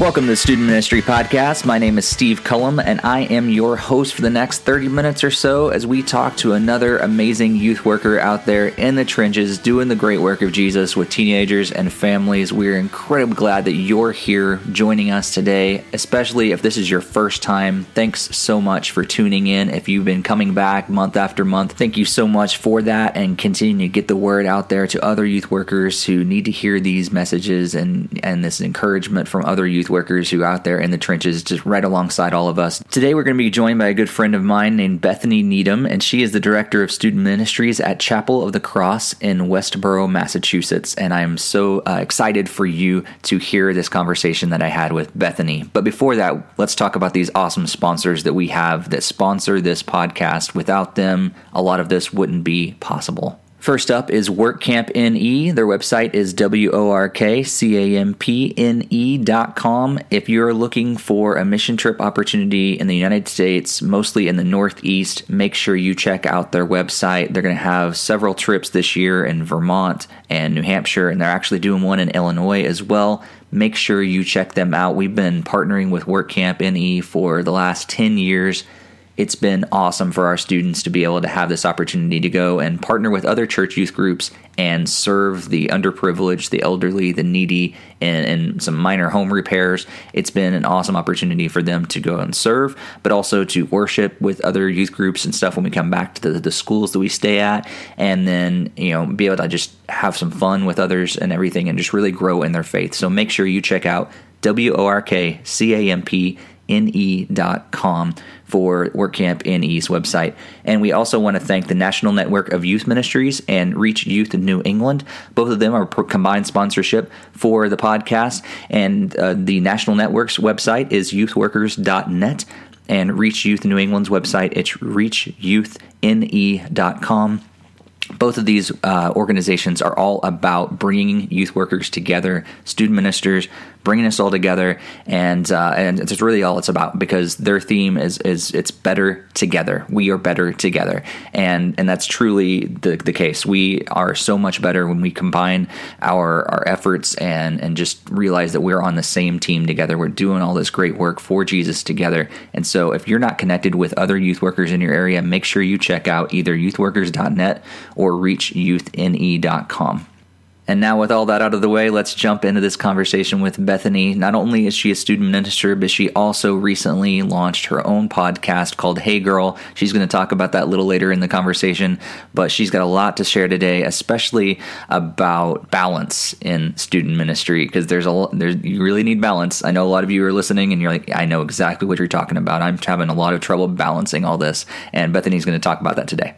Welcome to the Student Ministry Podcast. My name is Steve Cullum, and I am your host for the next 30 minutes or so as we talk to another amazing youth worker out there in the trenches doing the great work of Jesus with teenagers and families. We're incredibly glad that you're here joining us today, especially if this is your first time. Thanks so much for tuning in. If you've been coming back month after month, thank you so much for that and continue to get the word out there to other youth workers who need to hear these messages and, and this encouragement from other youth workers who are out there in the trenches just right alongside all of us. Today we're going to be joined by a good friend of mine named Bethany Needham, and she is the director of student ministries at Chapel of the Cross in Westborough, Massachusetts. And I'm so uh, excited for you to hear this conversation that I had with Bethany. But before that, let's talk about these awesome sponsors that we have that sponsor this podcast. Without them, a lot of this wouldn't be possible. First up is WorkCamp NE. Their website is W-O-R-K-C-A-M-P-N-E.com. If you're looking for a mission trip opportunity in the United States, mostly in the Northeast, make sure you check out their website. They're going to have several trips this year in Vermont and New Hampshire, and they're actually doing one in Illinois as well. Make sure you check them out. We've been partnering with WorkCamp NE for the last 10 years it's been awesome for our students to be able to have this opportunity to go and partner with other church youth groups and serve the underprivileged, the elderly, the needy, and, and, some minor home repairs. It's been an awesome opportunity for them to go and serve, but also to worship with other youth groups and stuff when we come back to the, the schools that we stay at, and then you know be able to just have some fun with others and everything, and just really grow in their faith. So make sure you check out W O R K C A M P ne.com for WorkCamp NE's website. And we also want to thank the National Network of Youth Ministries and Reach Youth in New England. Both of them are combined sponsorship for the podcast. And uh, the National Network's website is youthworkers.net. And Reach Youth New England's website, it's reachyouthne.com both of these uh, organizations are all about bringing youth workers together, student ministers, bringing us all together, and uh, and it's really all it's about because their theme is is it's better together. We are better together, and and that's truly the the case. We are so much better when we combine our our efforts and and just realize that we're on the same team together. We're doing all this great work for Jesus together. And so, if you're not connected with other youth workers in your area, make sure you check out either youthworkers.net or reachyouthne.com. And now, with all that out of the way, let's jump into this conversation with Bethany. Not only is she a student minister, but she also recently launched her own podcast called Hey Girl. She's going to talk about that a little later in the conversation, but she's got a lot to share today, especially about balance in student ministry because there's a there's you really need balance. I know a lot of you are listening and you're like, I know exactly what you're talking about. I'm having a lot of trouble balancing all this, and Bethany's going to talk about that today.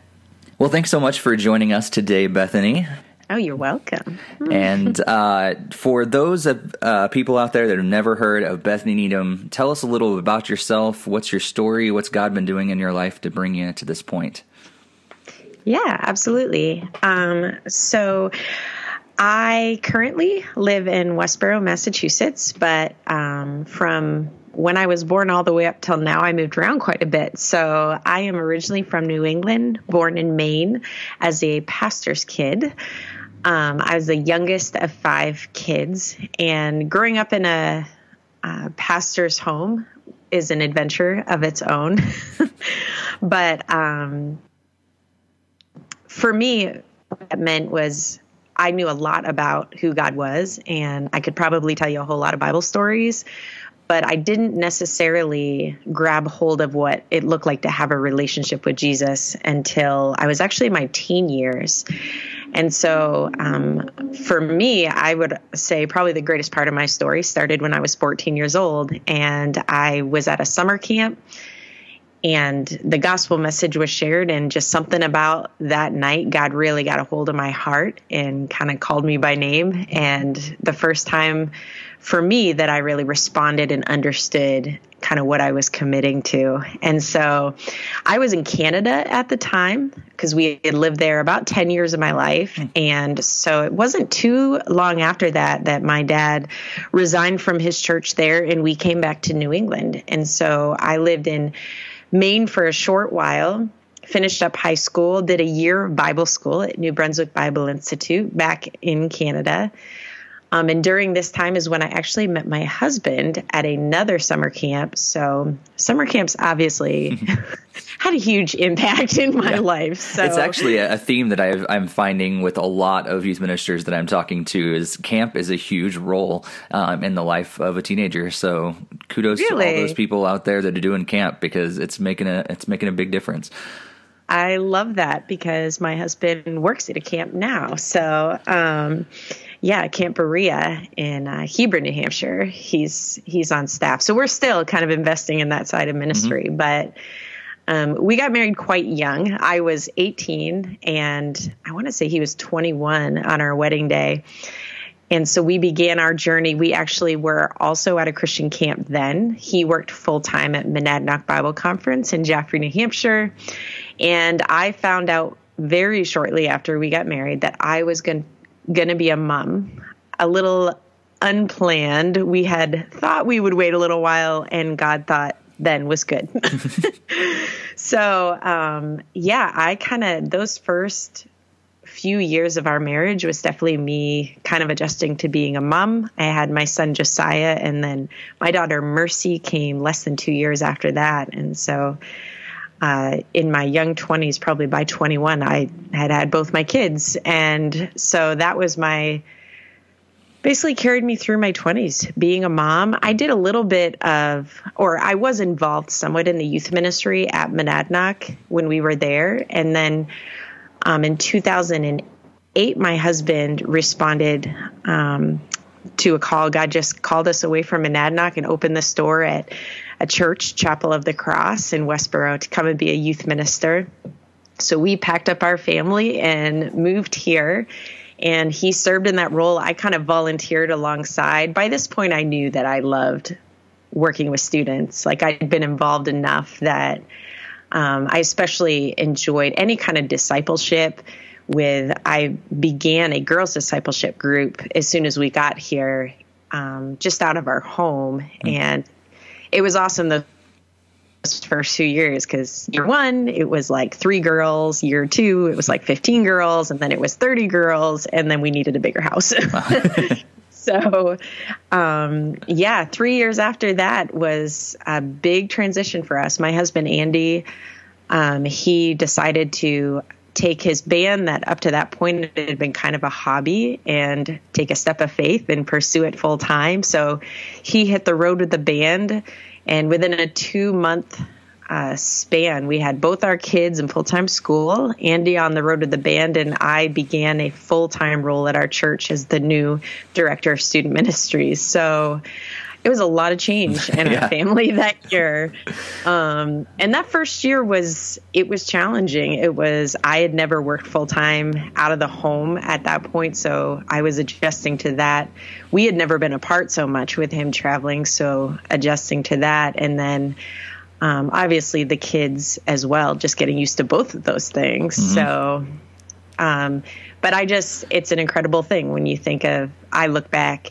Well, thanks so much for joining us today, Bethany. Oh, you're welcome. and uh, for those of, uh, people out there that have never heard of Bethany Needham, tell us a little about yourself. What's your story? What's God been doing in your life to bring you to this point? Yeah, absolutely. Um, so I currently live in Westborough, Massachusetts, but um, from when I was born all the way up till now, I moved around quite a bit. So I am originally from New England, born in Maine as a pastor's kid. Um, I was the youngest of five kids, and growing up in a, a pastor's home is an adventure of its own. but um, for me, what that meant was I knew a lot about who God was, and I could probably tell you a whole lot of Bible stories but I didn't necessarily grab hold of what it looked like to have a relationship with Jesus until I was actually in my teen years. And so, um, for me, I would say probably the greatest part of my story started when I was 14 years old, and I was at a summer camp and the gospel message was shared and just something about that night god really got a hold of my heart and kind of called me by name and the first time for me that I really responded and understood kind of what I was committing to. And so I was in Canada at the time because we had lived there about 10 years of my life. Hmm. And so it wasn't too long after that that my dad resigned from his church there and we came back to New England. And so I lived in Maine for a short while finished up high school, did a year of Bible school at New Brunswick Bible Institute back in Canada, Um, and during this time is when I actually met my husband at another summer camp. So summer camps obviously had a huge impact in my yeah. life. So it's actually a, theme that i am finding with a lot of youth ministers that I'm talking to is camp is a huge role um, in the life of a teenager. So kudos really? to all those people out there that are doing camp because it's making a it's making a big difference. I love that because my husband works at a camp now. So, um, yeah, Camp Berea in uh, Hebron, New Hampshire. He's he's on staff, so we're still kind of investing in that side of ministry. Mm-hmm. But um, we got married quite young. I was 18, and I want to say he was 21 on our wedding day. And so we began our journey. We actually were also at a Christian camp then. He worked full time at Monadnock Bible Conference in Jaffrey, New Hampshire. And I found out very shortly after we got married that I was going going to be a mom. A little unplanned. We had thought we would wait a little while, and God thought then was good. so, um, yeah, I kind of, those first few years of our marriage was definitely me kind of adjusting to being a mom. I had my son Josiah, and then my daughter Mercy came less than two years after that. And so, uh, in my young 20s, probably by 21, I had had both my kids. And so that was my basically carried me through my 20s being a mom. I did a little bit of, or I was involved somewhat in the youth ministry at Monadnock when we were there. And then um, in 2008, my husband responded um, to a call. God just called us away from Monadnock and opened the store at a church, Chapel of the Cross in Westboro, to come and be a youth minister. So we packed up our family and moved here. And he served in that role. I kind of volunteered alongside. By this point, I knew that I loved working with students. Like I'd been involved enough that um, I especially enjoyed any kind of discipleship. With I began a girls' discipleship group as soon as we got here, um, just out of our home, mm-hmm. and it was awesome the first few years because year one it was like three girls year two it was like 15 girls and then it was 30 girls and then we needed a bigger house. So um, yeah three years after that was a big transition for us. My husband andy um, he decided to take his band that up to that point it had been kind of a hobby and take a step of faith and pursue it full time so he hit the road with the band and within a two month uh, span, we had both our kids in full time school, Andy on the road with the band, and I began a full time role at our church as the new director of student ministries. So it was a lot of change in yeah. our family that year. Um, and that first year was it was challenging. It was I had never worked full time out of the home at that point, so I was adjusting to that. We had never been apart so much with him traveling, so adjusting to that, and then. Um, obviously, the kids as well, just getting used to both of those things. Mm-hmm. So, um, but I just, it's an incredible thing when you think of, I look back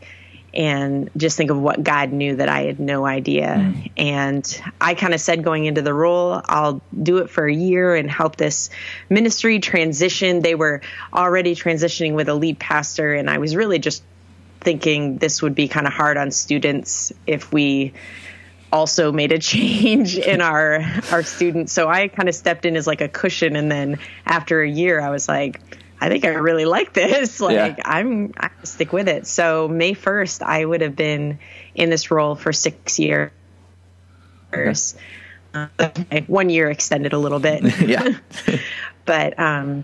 and just think of what God knew that I had no idea. Mm. And I kind of said going into the role, I'll do it for a year and help this ministry transition. They were already transitioning with a lead pastor, and I was really just thinking this would be kind of hard on students if we also made a change in our our students. So I kind of stepped in as like a cushion and then after a year I was like I think I really like this. Like yeah. I'm I stick with it. So May 1st, I would have been in this role for six years. Uh, one year extended a little bit. yeah. but um,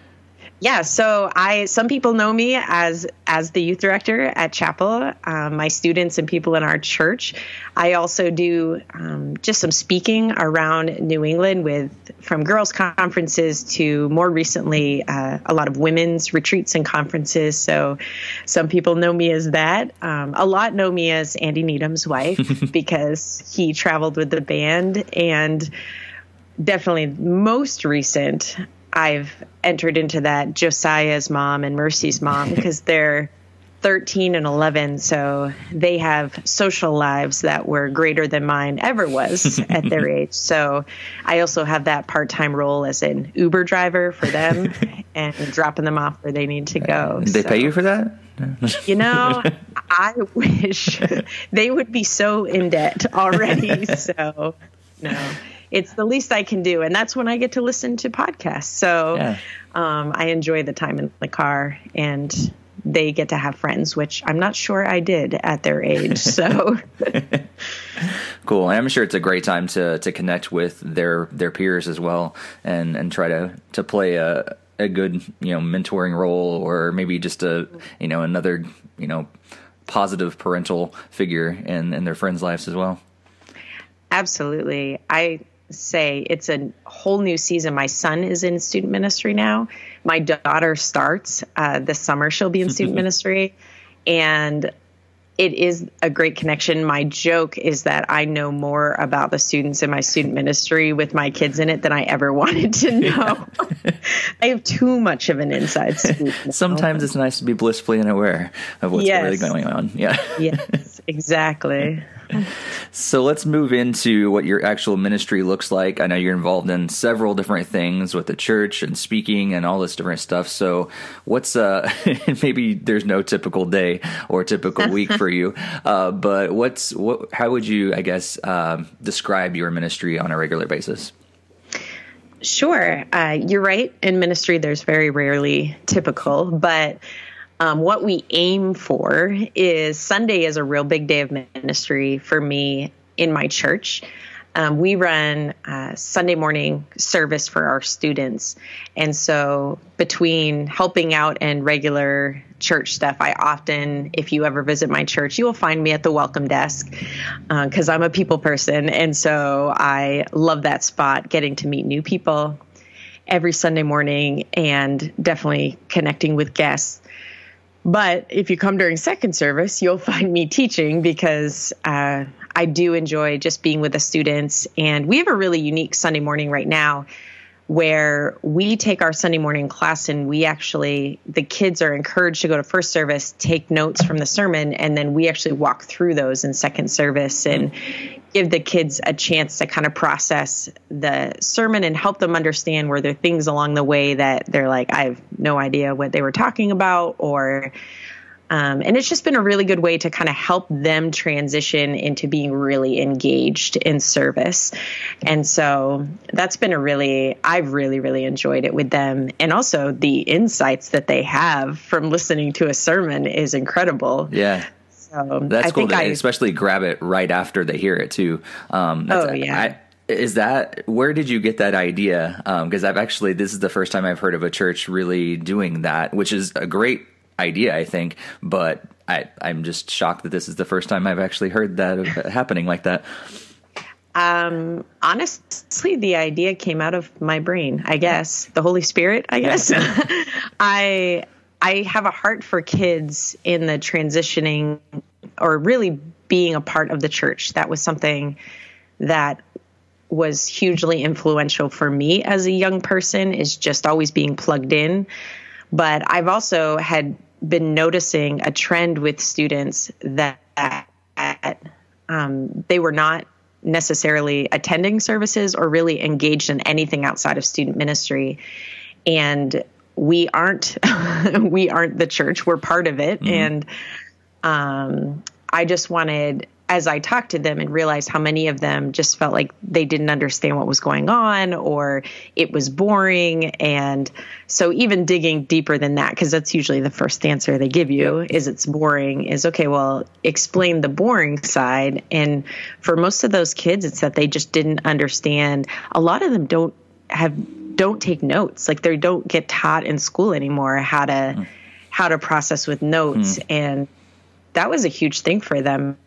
yeah, so I some people know me as as the youth director at Chapel. Um, my students and people in our church. I also do um, just some speaking around New England with from girls conferences to more recently uh, a lot of women's retreats and conferences. So some people know me as that. Um, a lot know me as Andy Needham's wife because he traveled with the band and definitely most recent I've entered into that Josiah's mom and Mercy's mom because they're 13 and 11, so they have social lives that were greater than mine ever was at their age. So I also have that part time role as an Uber driver for them and dropping them off where they need to go. They so, pay you for that? you know, I wish they would be so in debt already. So, no it's the least I can do. And that's when I get to listen to podcasts. So yeah. um, I enjoy the time in the car and they get to have friends, which I'm not sure I did at their age. So cool. And I'm sure it's a great time to, to connect with their, their peers as well and, and try to, to play a, a good, you know, mentoring role or maybe just a, you know, another, you know, positive parental figure in, in their friends' lives as well. Absolutely. I say it's a whole new season. My son is in student ministry now. My daughter starts uh, this summer. She'll be in student ministry. And it is a great connection. My joke is that I know more about the students in my student ministry with my kids in it than I ever wanted to know. I have too much of an inside scoop. Sometimes it's nice to be blissfully unaware of what's yes. really going on. Yeah. yes, exactly so let's move into what your actual ministry looks like. I know you're involved in several different things with the church and speaking and all this different stuff. So what's uh maybe there's no typical day or typical week for you, uh, but what's what? How would you, I guess, uh, describe your ministry on a regular basis? Sure, uh, you're right. In ministry, there's very rarely typical, but um, what we aim for is Sunday is a real big day of ministry for me in my church. Um, we run Sunday morning service for our students. And so, between helping out and regular church stuff, I often, if you ever visit my church, you will find me at the welcome desk because uh, I'm a people person. And so, I love that spot, getting to meet new people every Sunday morning and definitely connecting with guests. But if you come during second service, you'll find me teaching because uh, I do enjoy just being with the students. And we have a really unique Sunday morning right now where we take our Sunday morning class and we actually, the kids are encouraged to go to first service, take notes from the sermon, and then we actually walk through those in second service and give the kids a chance to kind of process the sermon and help them understand where there are things along the way that they're like, I have no idea what they were talking about or um, and it's just been a really good way to kind of help them transition into being really engaged in service. And so that's been a really, I've really, really enjoyed it with them. And also the insights that they have from listening to a sermon is incredible. Yeah. So that's I cool. I, especially grab it right after they hear it too. Um, oh yeah. I, is that where did you get that idea? Because um, I've actually this is the first time I've heard of a church really doing that, which is a great idea, I think. But I, I'm just shocked that this is the first time I've actually heard that happening like that. Um, honestly, the idea came out of my brain. I guess the Holy Spirit. I guess I I have a heart for kids in the transitioning or really being a part of the church. That was something that was hugely influential for me as a young person is just always being plugged in. But I've also had been noticing a trend with students that um, they were not necessarily attending services or really engaged in anything outside of student ministry and we aren't we aren't the church we're part of it mm-hmm. and um, i just wanted as I talked to them and realized how many of them just felt like they didn't understand what was going on or it was boring. And so, even digging deeper than that, because that's usually the first answer they give you yep. is it's boring, is okay, well, explain the boring side. And for most of those kids, it's that they just didn't understand. A lot of them don't have don't take notes. Like they don't get taught in school anymore how to mm. how to process with notes. Mm. and that was a huge thing for them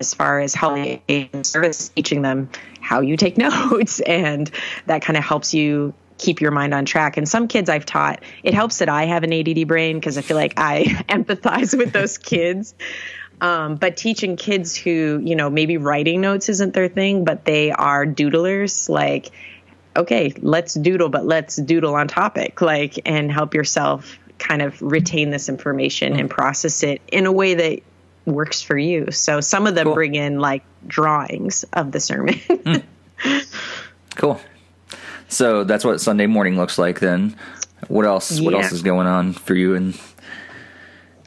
as far as how service teaching them how you take notes. And that kind of helps you keep your mind on track. And some kids i've taught it helps that i have an ADD brain because i feel like i empathize with those kids. Um, but teaching kids who you know maybe writing notes isn't their thing but they are doodlers like okay let's doodle but let's doodle on topic like and help yourself kind of retain this information and process it in a way that works for you. So some of them cool. bring in like drawings of the sermon. mm. Cool. So that's what Sunday morning looks like then. What else? Yeah. What else is going on for you and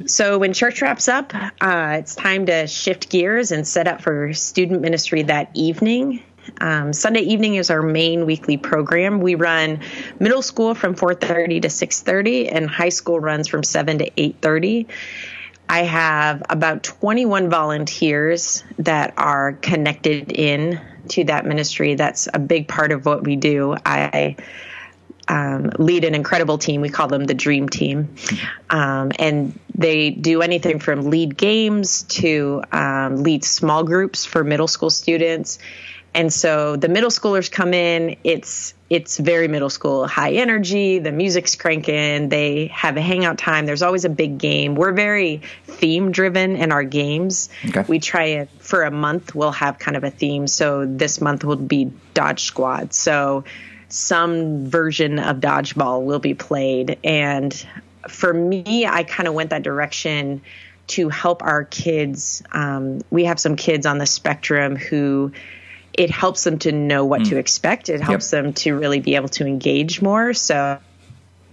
so when church wraps up, uh, it's time to shift gears and set up for student ministry that evening. Um, Sunday evening is our main weekly program. We run middle school from 4:30 to 6:30, and high school runs from 7 to 8:30. I have about 21 volunteers that are connected in to that ministry. That's a big part of what we do. I um, lead an incredible team. We call them the Dream Team. Um, and they do anything from lead games to um, lead small groups for middle school students. And so the middle schoolers come in, it's it's very middle school, high energy, the music's cranking, they have a hangout time, there's always a big game. We're very theme driven in our games. Okay. We try it for a month, we'll have kind of a theme. So this month will be Dodge Squad. So some version of dodgeball will be played. And for me, I kind of went that direction to help our kids. Um, we have some kids on the spectrum who it helps them to know what mm. to expect. It helps yep. them to really be able to engage more. So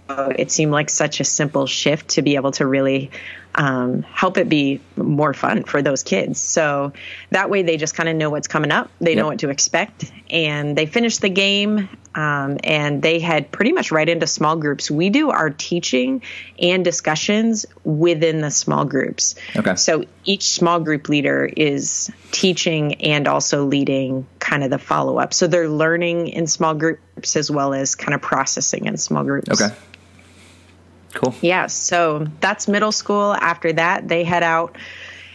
it seemed like such a simple shift to be able to really um, help it be more fun for those kids. So that way they just kind of know what's coming up. They yep. know what to expect. And they finish the game um, and they head pretty much right into small groups. We do our teaching and discussions within the small groups. Okay. So each small group leader is teaching and also leading kind of the follow up. So they're learning in small groups as well as kind of processing in small groups. Okay. Cool. Yeah. So that's middle school. After that, they head out.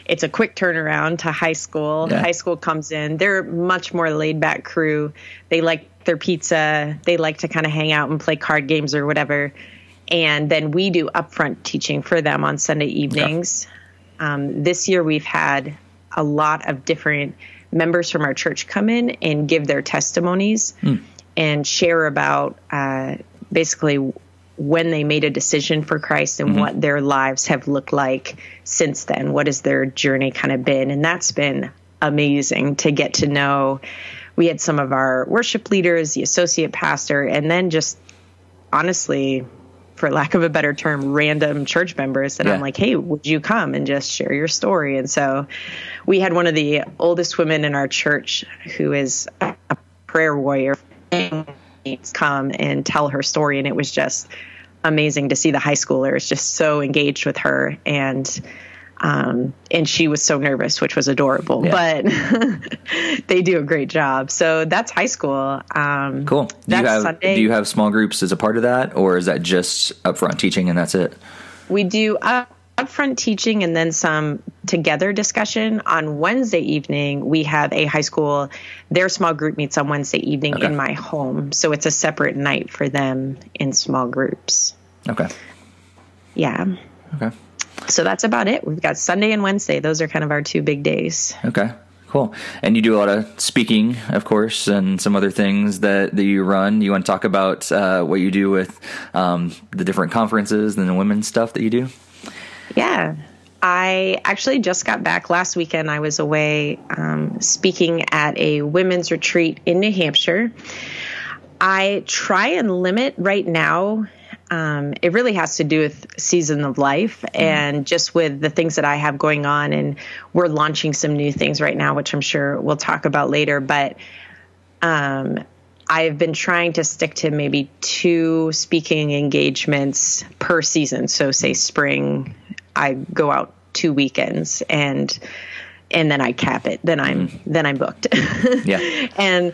It's a quick turnaround to high school. Yeah. High school comes in. They're much more laid back crew. They like their pizza. They like to kind of hang out and play card games or whatever. And then we do upfront teaching for them on Sunday evenings. Yeah. Um, this year we've had a lot of different members from our church come in and give their testimonies mm. and share about uh, basically when they made a decision for Christ and mm-hmm. what their lives have looked like since then. What has their journey kind of been? And that's been amazing to get to know. We had some of our worship leaders, the associate pastor, and then just honestly, for lack of a better term, random church members. And yeah. I'm like, hey, would you come and just share your story? And so we had one of the oldest women in our church who is a prayer warrior come and tell her story. And it was just amazing to see the high schoolers just so engaged with her. And, um, and she was so nervous, which was adorable, yeah. but they do a great job. So that's high school. Um, cool. Do you, have, Sunday. do you have small groups as a part of that, or is that just upfront teaching and that's it? We do. Uh, upfront teaching and then some together discussion on Wednesday evening. We have a high school, their small group meets on Wednesday evening okay. in my home. So it's a separate night for them in small groups. Okay. Yeah. Okay. So that's about it. We've got Sunday and Wednesday. Those are kind of our two big days. Okay. Cool. And you do a lot of speaking, of course, and some other things that, that you run. You want to talk about uh, what you do with um, the different conferences and the women's stuff that you do? Yeah. I actually just got back last weekend. I was away um, speaking at a women's retreat in New Hampshire. I try and limit right now. Um, it really has to do with season of life mm. and just with the things that I have going on. And we're launching some new things right now, which I'm sure we'll talk about later. But um, I've been trying to stick to maybe two speaking engagements per season. So, say spring, I go out two weekends and and then I cap it. Then I'm mm. then I'm booked. yeah. And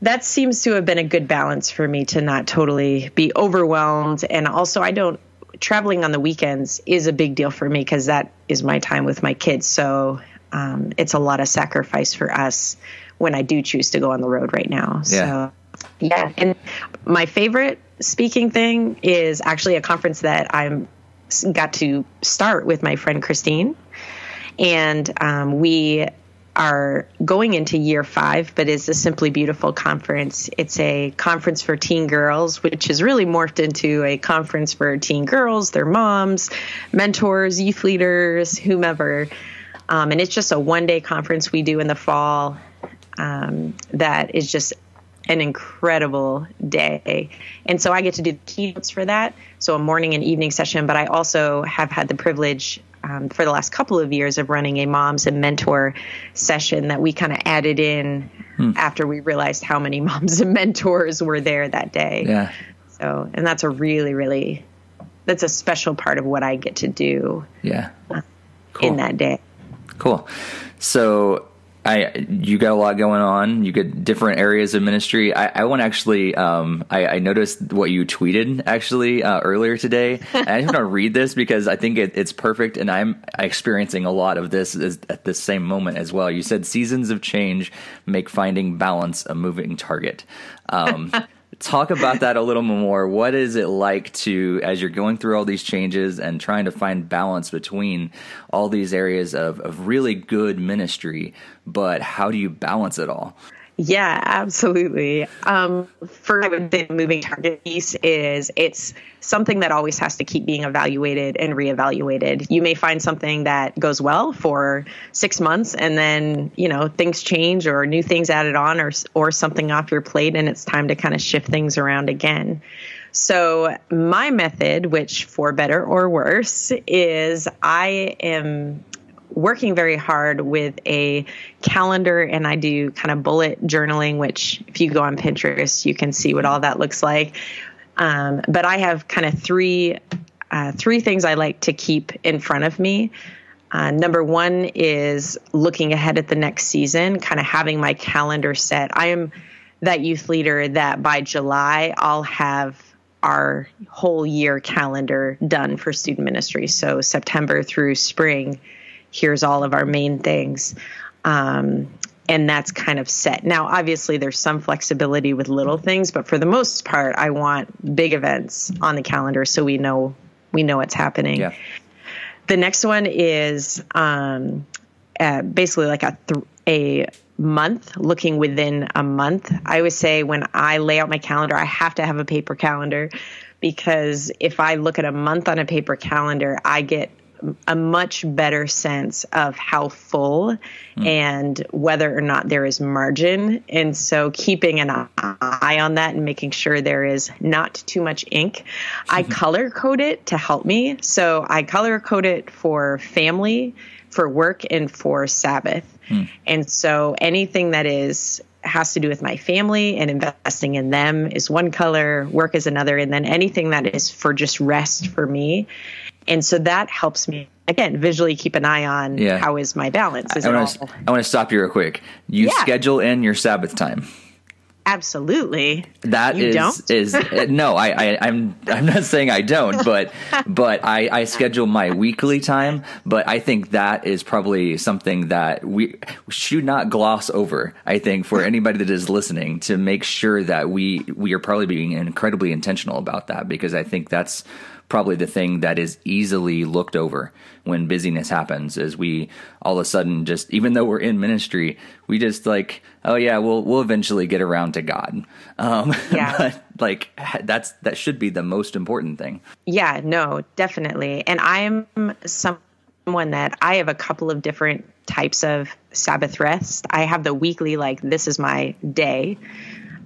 that seems to have been a good balance for me to not totally be overwhelmed and also I don't traveling on the weekends is a big deal for me because that is my time with my kids. So um, it's a lot of sacrifice for us when I do choose to go on the road right now. Yeah. So yeah, and my favorite speaking thing is actually a conference that I'm got to start with my friend Christine, and um, we are going into year five, but it's a Simply Beautiful conference. It's a conference for teen girls, which has really morphed into a conference for teen girls, their moms, mentors, youth leaders, whomever. Um, and it's just a one day conference we do in the fall um, that is just an incredible day. And so I get to do the keynotes for that. So a morning and evening session, but I also have had the privilege um, for the last couple of years of running a moms and mentor session that we kind of added in hmm. after we realized how many moms and mentors were there that day. Yeah. So, and that's a really, really, that's a special part of what I get to do. Yeah. Uh, cool. In that day. Cool. So I you got a lot going on. You get different areas of ministry. I, I want to actually. Um, I, I, noticed what you tweeted actually uh, earlier today. And I just want to read this because I think it, it's perfect, and I'm experiencing a lot of this at the same moment as well. You said seasons of change make finding balance a moving target. Um, talk about that a little more. What is it like to, as you're going through all these changes and trying to find balance between all these areas of, of really good ministry, but how do you balance it all? Yeah, absolutely. Um, for I would say the moving target piece is it's something that always has to keep being evaluated and reevaluated. You may find something that goes well for six months, and then you know things change or new things added on, or or something off your plate, and it's time to kind of shift things around again. So, my method, which for better or worse, is I am working very hard with a calendar and I do kind of bullet journaling, which if you go on Pinterest, you can see what all that looks like. Um, but I have kind of three uh, three things I like to keep in front of me. Uh, number one is looking ahead at the next season, kind of having my calendar set. I am that youth leader that by July I'll have our whole year calendar done for student ministry. So September through spring here's all of our main things. Um, and that's kind of set. Now, obviously, there's some flexibility with little things, but for the most part, I want big events on the calendar so we know we know what's happening. Yeah. The next one is um, uh, basically like a th- a month, looking within a month. I always say when I lay out my calendar, I have to have a paper calendar because if I look at a month on a paper calendar, I get a much better sense of how full mm. and whether or not there is margin. And so keeping an eye on that and making sure there is not too much ink. I mm-hmm. color code it to help me. So I color code it for family, for work, and for Sabbath. Mm. And so anything that is has to do with my family and investing in them is one color, work is another, and then anything that is for just rest for me and so that helps me again visually keep an eye on yeah. how is my balance. Is I, want to, I want to stop you real quick. You yeah. schedule in your Sabbath time. Absolutely. That you is don't? is uh, no. I, I I'm I'm not saying I don't, but but I I schedule my weekly time. But I think that is probably something that we should not gloss over. I think for anybody that is listening to make sure that we we are probably being incredibly intentional about that because I think that's probably the thing that is easily looked over when busyness happens is we all of a sudden just even though we're in ministry we just like oh yeah we'll we'll eventually get around to god. Um yeah. but like that's that should be the most important thing. Yeah no definitely. And i am someone that i have a couple of different types of sabbath rest. I have the weekly like this is my day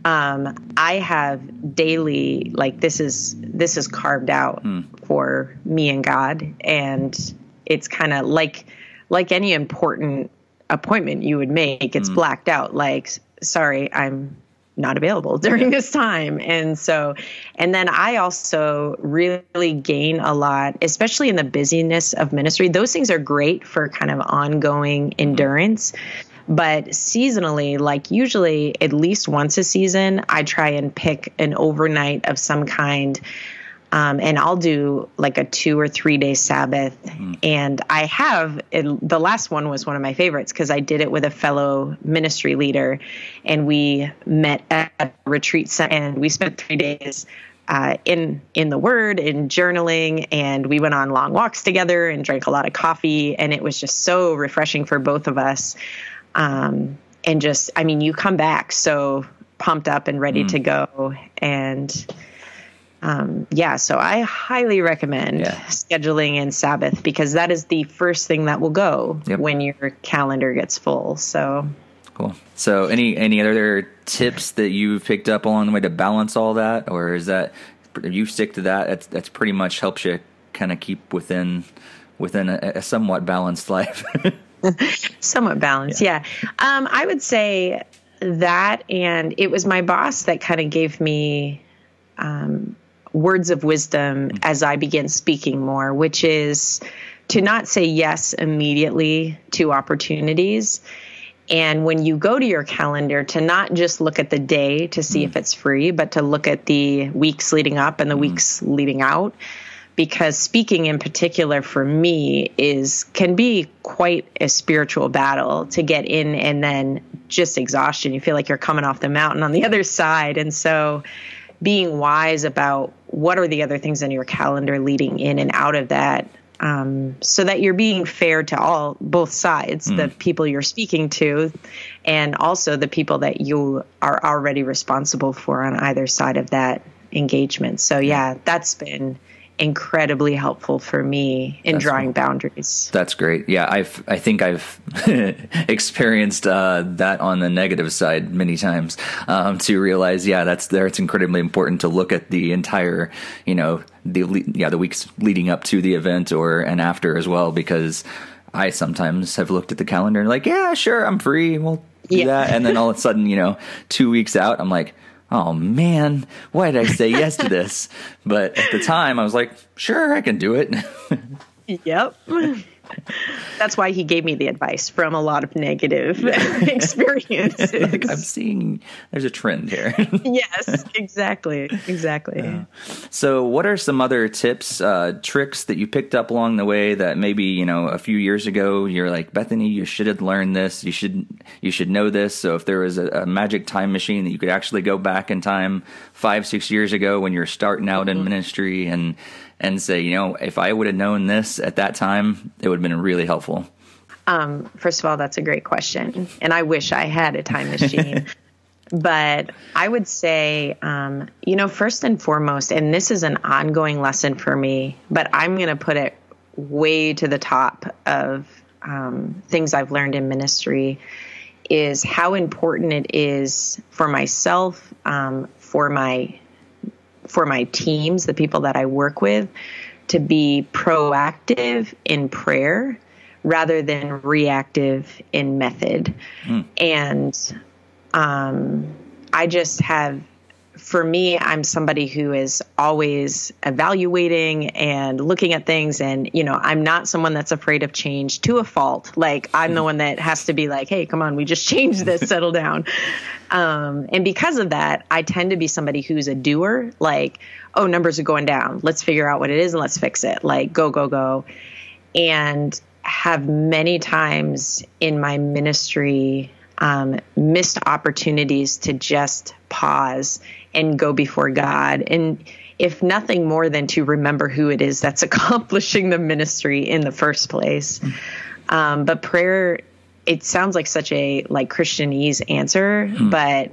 um, I have daily like this is this is carved out hmm. for me and God, and it's kind of like like any important appointment you would make. It's hmm. blacked out. Like, sorry, I'm not available during this time. And so, and then I also really gain a lot, especially in the busyness of ministry. Those things are great for kind of ongoing hmm. endurance. But seasonally, like usually at least once a season, I try and pick an overnight of some kind. Um, and I'll do like a two or three day Sabbath. Mm. And I have it, the last one was one of my favorites because I did it with a fellow ministry leader, and we met at a retreat center and we spent three days uh, in in the Word, in journaling, and we went on long walks together and drank a lot of coffee, and it was just so refreshing for both of us. Um, and just, I mean, you come back so pumped up and ready mm. to go. And um, yeah, so I highly recommend yeah. scheduling in Sabbath because that is the first thing that will go yep. when your calendar gets full. So cool. So any any other tips that you've picked up along the way to balance all that, or is that you stick to that? That's that's pretty much helps you kind of keep within within a, a somewhat balanced life. somewhat balanced, yeah. yeah. Um, I would say that, and it was my boss that kind of gave me um, words of wisdom mm-hmm. as I began speaking more, which is to not say yes immediately to opportunities. And when you go to your calendar, to not just look at the day to see mm. if it's free, but to look at the weeks leading up and the mm. weeks leading out. Because speaking in particular for me is can be quite a spiritual battle to get in and then just exhaustion. You feel like you're coming off the mountain on the other side. And so being wise about what are the other things on your calendar leading in and out of that um, so that you're being fair to all both sides mm. the people you're speaking to and also the people that you are already responsible for on either side of that engagement so yeah that's been incredibly helpful for me in That's drawing boundaries. That's great. Yeah, I've I think I've experienced uh, that on the negative side many times um, to realize, yeah, that's there. It's incredibly important to look at the entire, you know, the yeah the weeks leading up to the event or and after as well because. I sometimes have looked at the calendar and like, yeah, sure, I'm free. We'll do yeah. that. And then all of a sudden, you know, two weeks out, I'm like, oh man, why did I say yes to this? But at the time, I was like, sure, I can do it. yep. That's why he gave me the advice from a lot of negative experiences. I'm seeing there's a trend here. yes, exactly. Exactly. So, what are some other tips, uh, tricks that you picked up along the way that maybe, you know, a few years ago you're like, Bethany, you should have learned this. You should you should know this. So, if there was a, a magic time machine that you could actually go back in time five, six years ago when you're starting out mm-hmm. in ministry and and say, you know, if I would have known this at that time, it would have been really helpful? Um, first of all, that's a great question. And I wish I had a time machine. but I would say, um, you know, first and foremost, and this is an ongoing lesson for me, but I'm going to put it way to the top of um, things I've learned in ministry is how important it is for myself, um, for my for my teams, the people that I work with, to be proactive in prayer rather than reactive in method. Mm. And um, I just have, for me, I'm somebody who is always evaluating and looking at things. And, you know, I'm not someone that's afraid of change to a fault. Like, I'm the hmm. one that has to be like, hey, come on, we just changed this, settle down. Um, and because of that, I tend to be somebody who's a doer, like, oh, numbers are going down. Let's figure out what it is and let's fix it. Like, go, go, go. And have many times in my ministry um, missed opportunities to just pause and go before God. And if nothing more than to remember who it is that's accomplishing the ministry in the first place. Mm-hmm. Um, but prayer it sounds like such a like Christianese answer, mm. but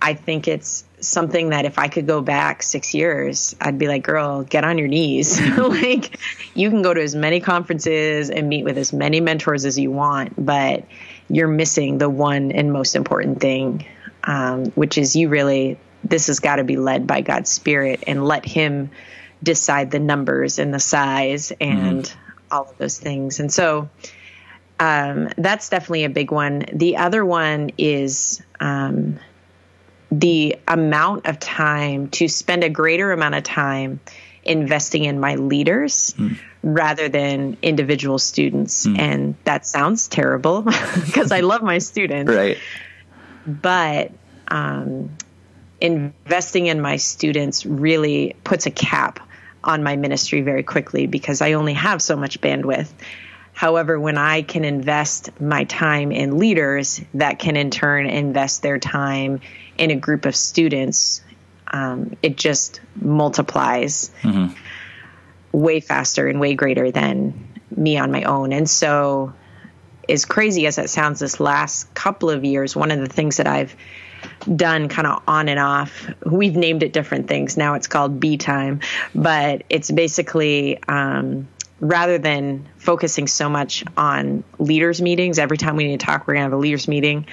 I think it's something that if I could go back six years, I'd be like, girl, get on your knees. like you can go to as many conferences and meet with as many mentors as you want, but you're missing the one and most important thing, um, which is you really, this has got to be led by God's Spirit and let Him decide the numbers and the size and mm all of those things. And so, um, that's definitely a big one. The other one is um, the amount of time to spend a greater amount of time investing in my leaders mm. rather than individual students. Mm. And that sounds terrible because I love my students. Right. But um, investing in my students really puts a cap on my ministry very quickly because I only have so much bandwidth. However, when I can invest my time in leaders that can in turn invest their time in a group of students, um, it just multiplies mm-hmm. way faster and way greater than me on my own. And so as crazy as it sounds, this last couple of years, one of the things that I've done kind of on and off. We've named it different things. Now it's called B time, but it's basically um, rather than focusing so much on leaders meetings, every time we need to talk, we're going to have a leaders meeting.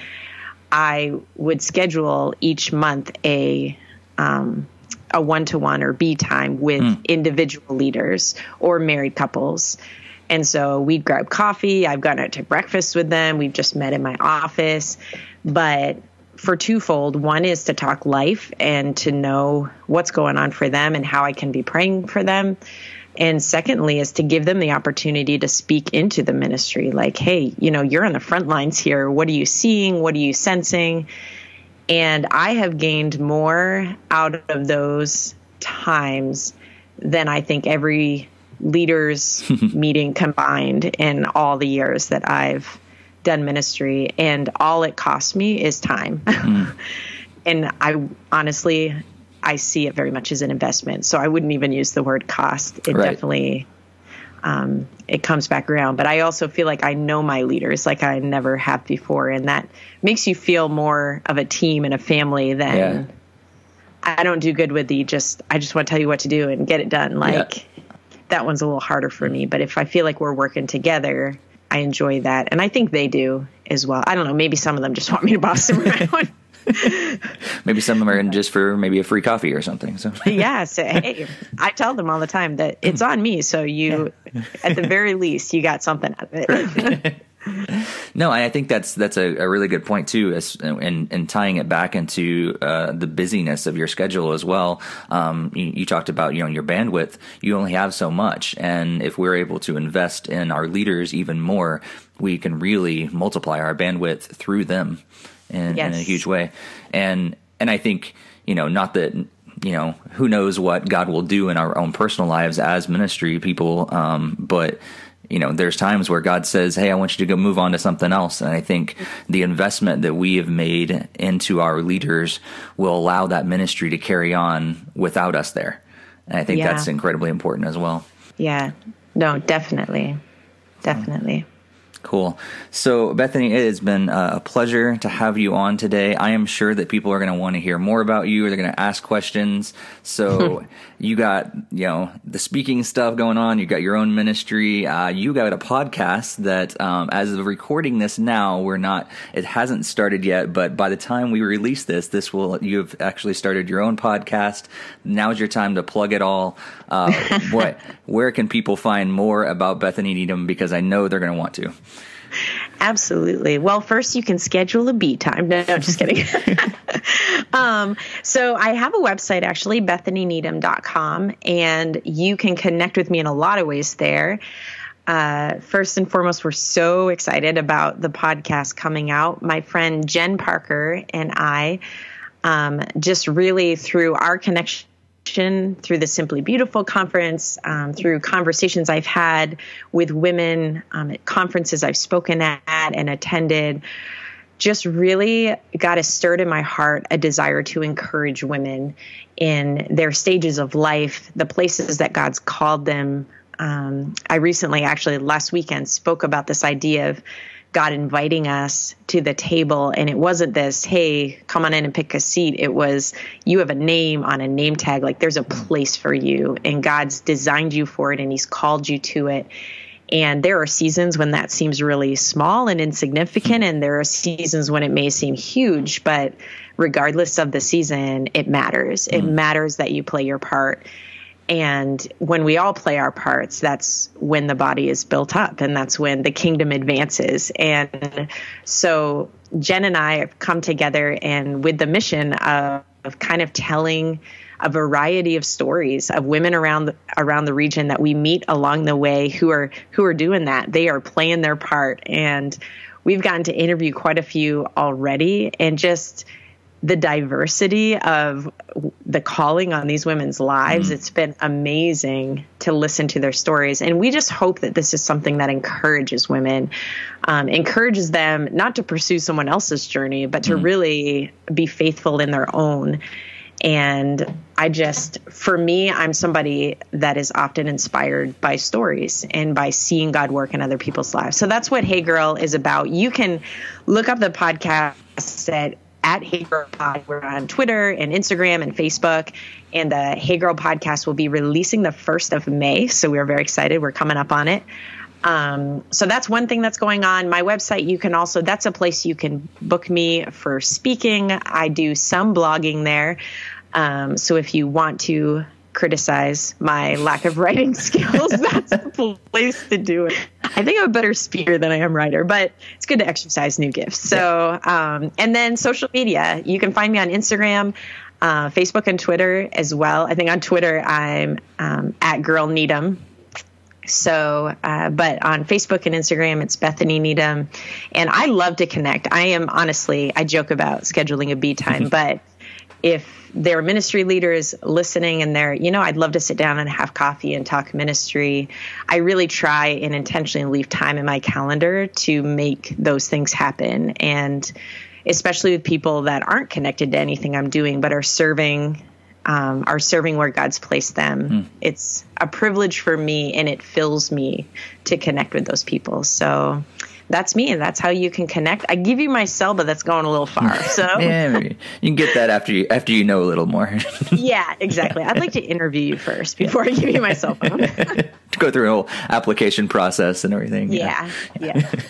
I would schedule each month a um, a one to one or B time with mm. individual leaders or married couples. And so we'd grab coffee. I've gone out to breakfast with them. We've just met in my office. But for twofold one is to talk life and to know what's going on for them and how I can be praying for them. And secondly, is to give them the opportunity to speak into the ministry like, hey, you know, you're on the front lines here. What are you seeing? What are you sensing? And I have gained more out of those times than I think every leaders meeting combined in all the years that I've done ministry. And all it cost me is time. Mm. and I honestly, I see it very much as an investment. So I wouldn't even use the word cost. It right. definitely um, it comes back around. But I also feel like I know my leaders like I never have before, and that makes you feel more of a team and a family than yeah. I don't do good with the just I just want to tell you what to do and get it done. Like yeah. that one's a little harder for me. But if I feel like we're working together, I enjoy that, and I think they do as well. I don't know. Maybe some of them just want me to boss them around. maybe some of them are in just for maybe a free coffee or something. So yeah, so, hey, I tell them all the time that it's on me. So you, at the very least, you got something out of it. No, I think that's that's a, a really good point too, as, and and tying it back into uh, the busyness of your schedule as well. Um, you, you, talked about you know your bandwidth. You only have so much, and if we're able to invest in our leaders even more, we can really multiply our bandwidth through them in, yes. in a huge way. And and I think you know not that you know who knows what God will do in our own personal lives as ministry people, um, but you know there's times where God says, "Hey, I want you to go move on to something else." And I think the investment that we have made into our leaders will allow that ministry to carry on without us there. And I think yeah. that's incredibly important as well. Yeah. No, definitely. Definitely. Cool. So, Bethany, it has been a pleasure to have you on today. I am sure that people are going to want to hear more about you. or They're going to ask questions. So, you got, you know, the speaking stuff going on. You got your own ministry. Uh, you got a podcast that, um, as of recording this now, we're not, it hasn't started yet, but by the time we release this, this will, you've actually started your own podcast. Now's your time to plug it all. Uh, what, where can people find more about Bethany Needham? Because I know they're going to want to. Absolutely. Well, first you can schedule a B time. No, no just kidding. um, so I have a website actually, bethanyneedham.com, and you can connect with me in a lot of ways there. Uh, first and foremost, we're so excited about the podcast coming out. My friend Jen Parker and I, um, just really through our connection through the Simply Beautiful conference, um, through conversations I've had with women um, at conferences I've spoken at and attended, just really got a stirred in my heart a desire to encourage women in their stages of life, the places that God's called them. Um, I recently, actually, last weekend, spoke about this idea of God inviting us to the table. And it wasn't this, hey, come on in and pick a seat. It was, you have a name on a name tag. Like there's a place for you, and God's designed you for it, and He's called you to it. And there are seasons when that seems really small and insignificant, and there are seasons when it may seem huge. But regardless of the season, it matters. Mm-hmm. It matters that you play your part. And when we all play our parts, that's when the body is built up and that's when the kingdom advances. And so Jen and I have come together and with the mission of, kind of telling a variety of stories of women around the, around the region that we meet along the way who are who are doing that. They are playing their part and we've gotten to interview quite a few already and just the diversity of the calling on these women's lives. Mm. It's been amazing to listen to their stories. And we just hope that this is something that encourages women, um, encourages them not to pursue someone else's journey, but to mm. really be faithful in their own. And I just, for me, I'm somebody that is often inspired by stories and by seeing God work in other people's lives. So that's what Hey Girl is about. You can look up the podcast at at Hey Girl Pod. We're on Twitter and Instagram and Facebook. And the Hey Girl podcast will be releasing the 1st of May. So we're very excited. We're coming up on it. Um, so that's one thing that's going on. My website, you can also, that's a place you can book me for speaking. I do some blogging there. Um, so if you want to criticize my lack of writing skills, that's the place to do it. I think I'm a better speaker than I am writer, but it's good to exercise new gifts. So, um, and then social media, you can find me on Instagram, uh, Facebook, and Twitter as well. I think on Twitter, I'm um, at Girl Needham. So, uh, but on Facebook and Instagram, it's Bethany Needham. And I love to connect. I am honestly, I joke about scheduling a B time, but if there are ministry leaders listening and they're, you know, I'd love to sit down and have coffee and talk ministry. I really try and intentionally leave time in my calendar to make those things happen. And especially with people that aren't connected to anything I'm doing, but are serving um, are serving where God's placed them. Mm. It's a privilege for me, and it fills me to connect with those people. So that's me, and that's how you can connect. I give you my cell, but that's going a little far. So yeah, you can get that after you after you know a little more. yeah, exactly. I'd like to interview you first before I give you my cell phone. to go through a whole application process and everything. Yeah, yeah. yeah.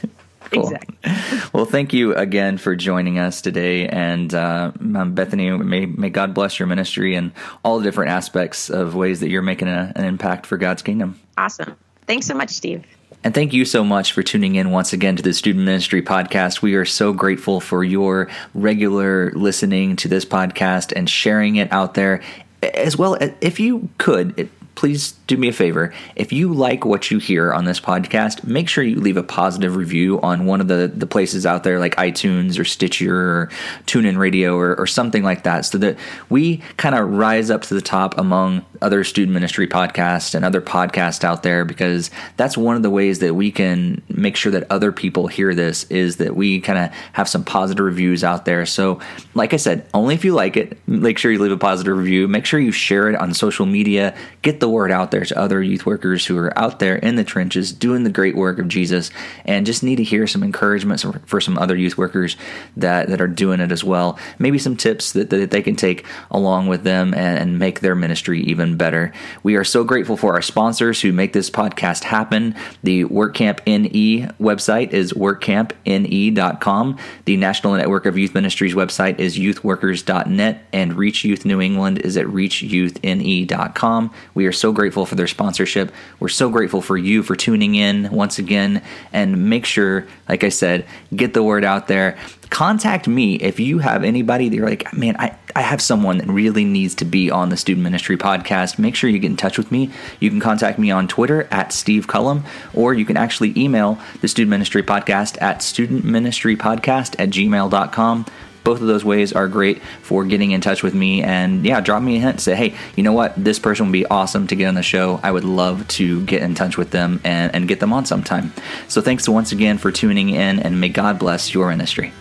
Cool. Exactly. Well, thank you again for joining us today, and uh, Bethany, may may God bless your ministry and all the different aspects of ways that you're making a, an impact for God's kingdom. Awesome. Thanks so much, Steve. And thank you so much for tuning in once again to the Student Ministry Podcast. We are so grateful for your regular listening to this podcast and sharing it out there. As well, if you could, please do me a favor. If you like what you hear on this podcast, make sure you leave a positive review on one of the, the places out there like iTunes or Stitcher or TuneIn Radio or, or something like that so that we kind of rise up to the top among other student ministry podcasts and other podcasts out there because that's one of the ways that we can make sure that other people hear this is that we kind of have some positive reviews out there. So, like I said, only if you like it, make sure you leave a positive review. Make sure you share it on social media. Get the word out there to other youth workers who are out there in the trenches doing the great work of Jesus and just need to hear some encouragement for some other youth workers that, that are doing it as well. Maybe some tips that, that they can take along with them and, and make their ministry even better. We are so grateful for our sponsors who make this podcast happen. The WorkCamp NE website is workcampne.com. The National Network of Youth Ministries website is youthworkers.net, and Reach Youth New England is at reachyouthne.com. We are so grateful for their sponsorship. We're so grateful for you for tuning in once again. And make sure, like I said, get the word out there. Contact me if you have anybody that you're like, man, I, I have someone that really needs to be on the Student Ministry podcast. Make sure you get in touch with me. You can contact me on Twitter at Steve Cullum, or you can actually email the Student Ministry podcast at studentministrypodcast at gmail.com both of those ways are great for getting in touch with me. And yeah, drop me a hint. Say, hey, you know what? This person would be awesome to get on the show. I would love to get in touch with them and, and get them on sometime. So thanks once again for tuning in, and may God bless your ministry.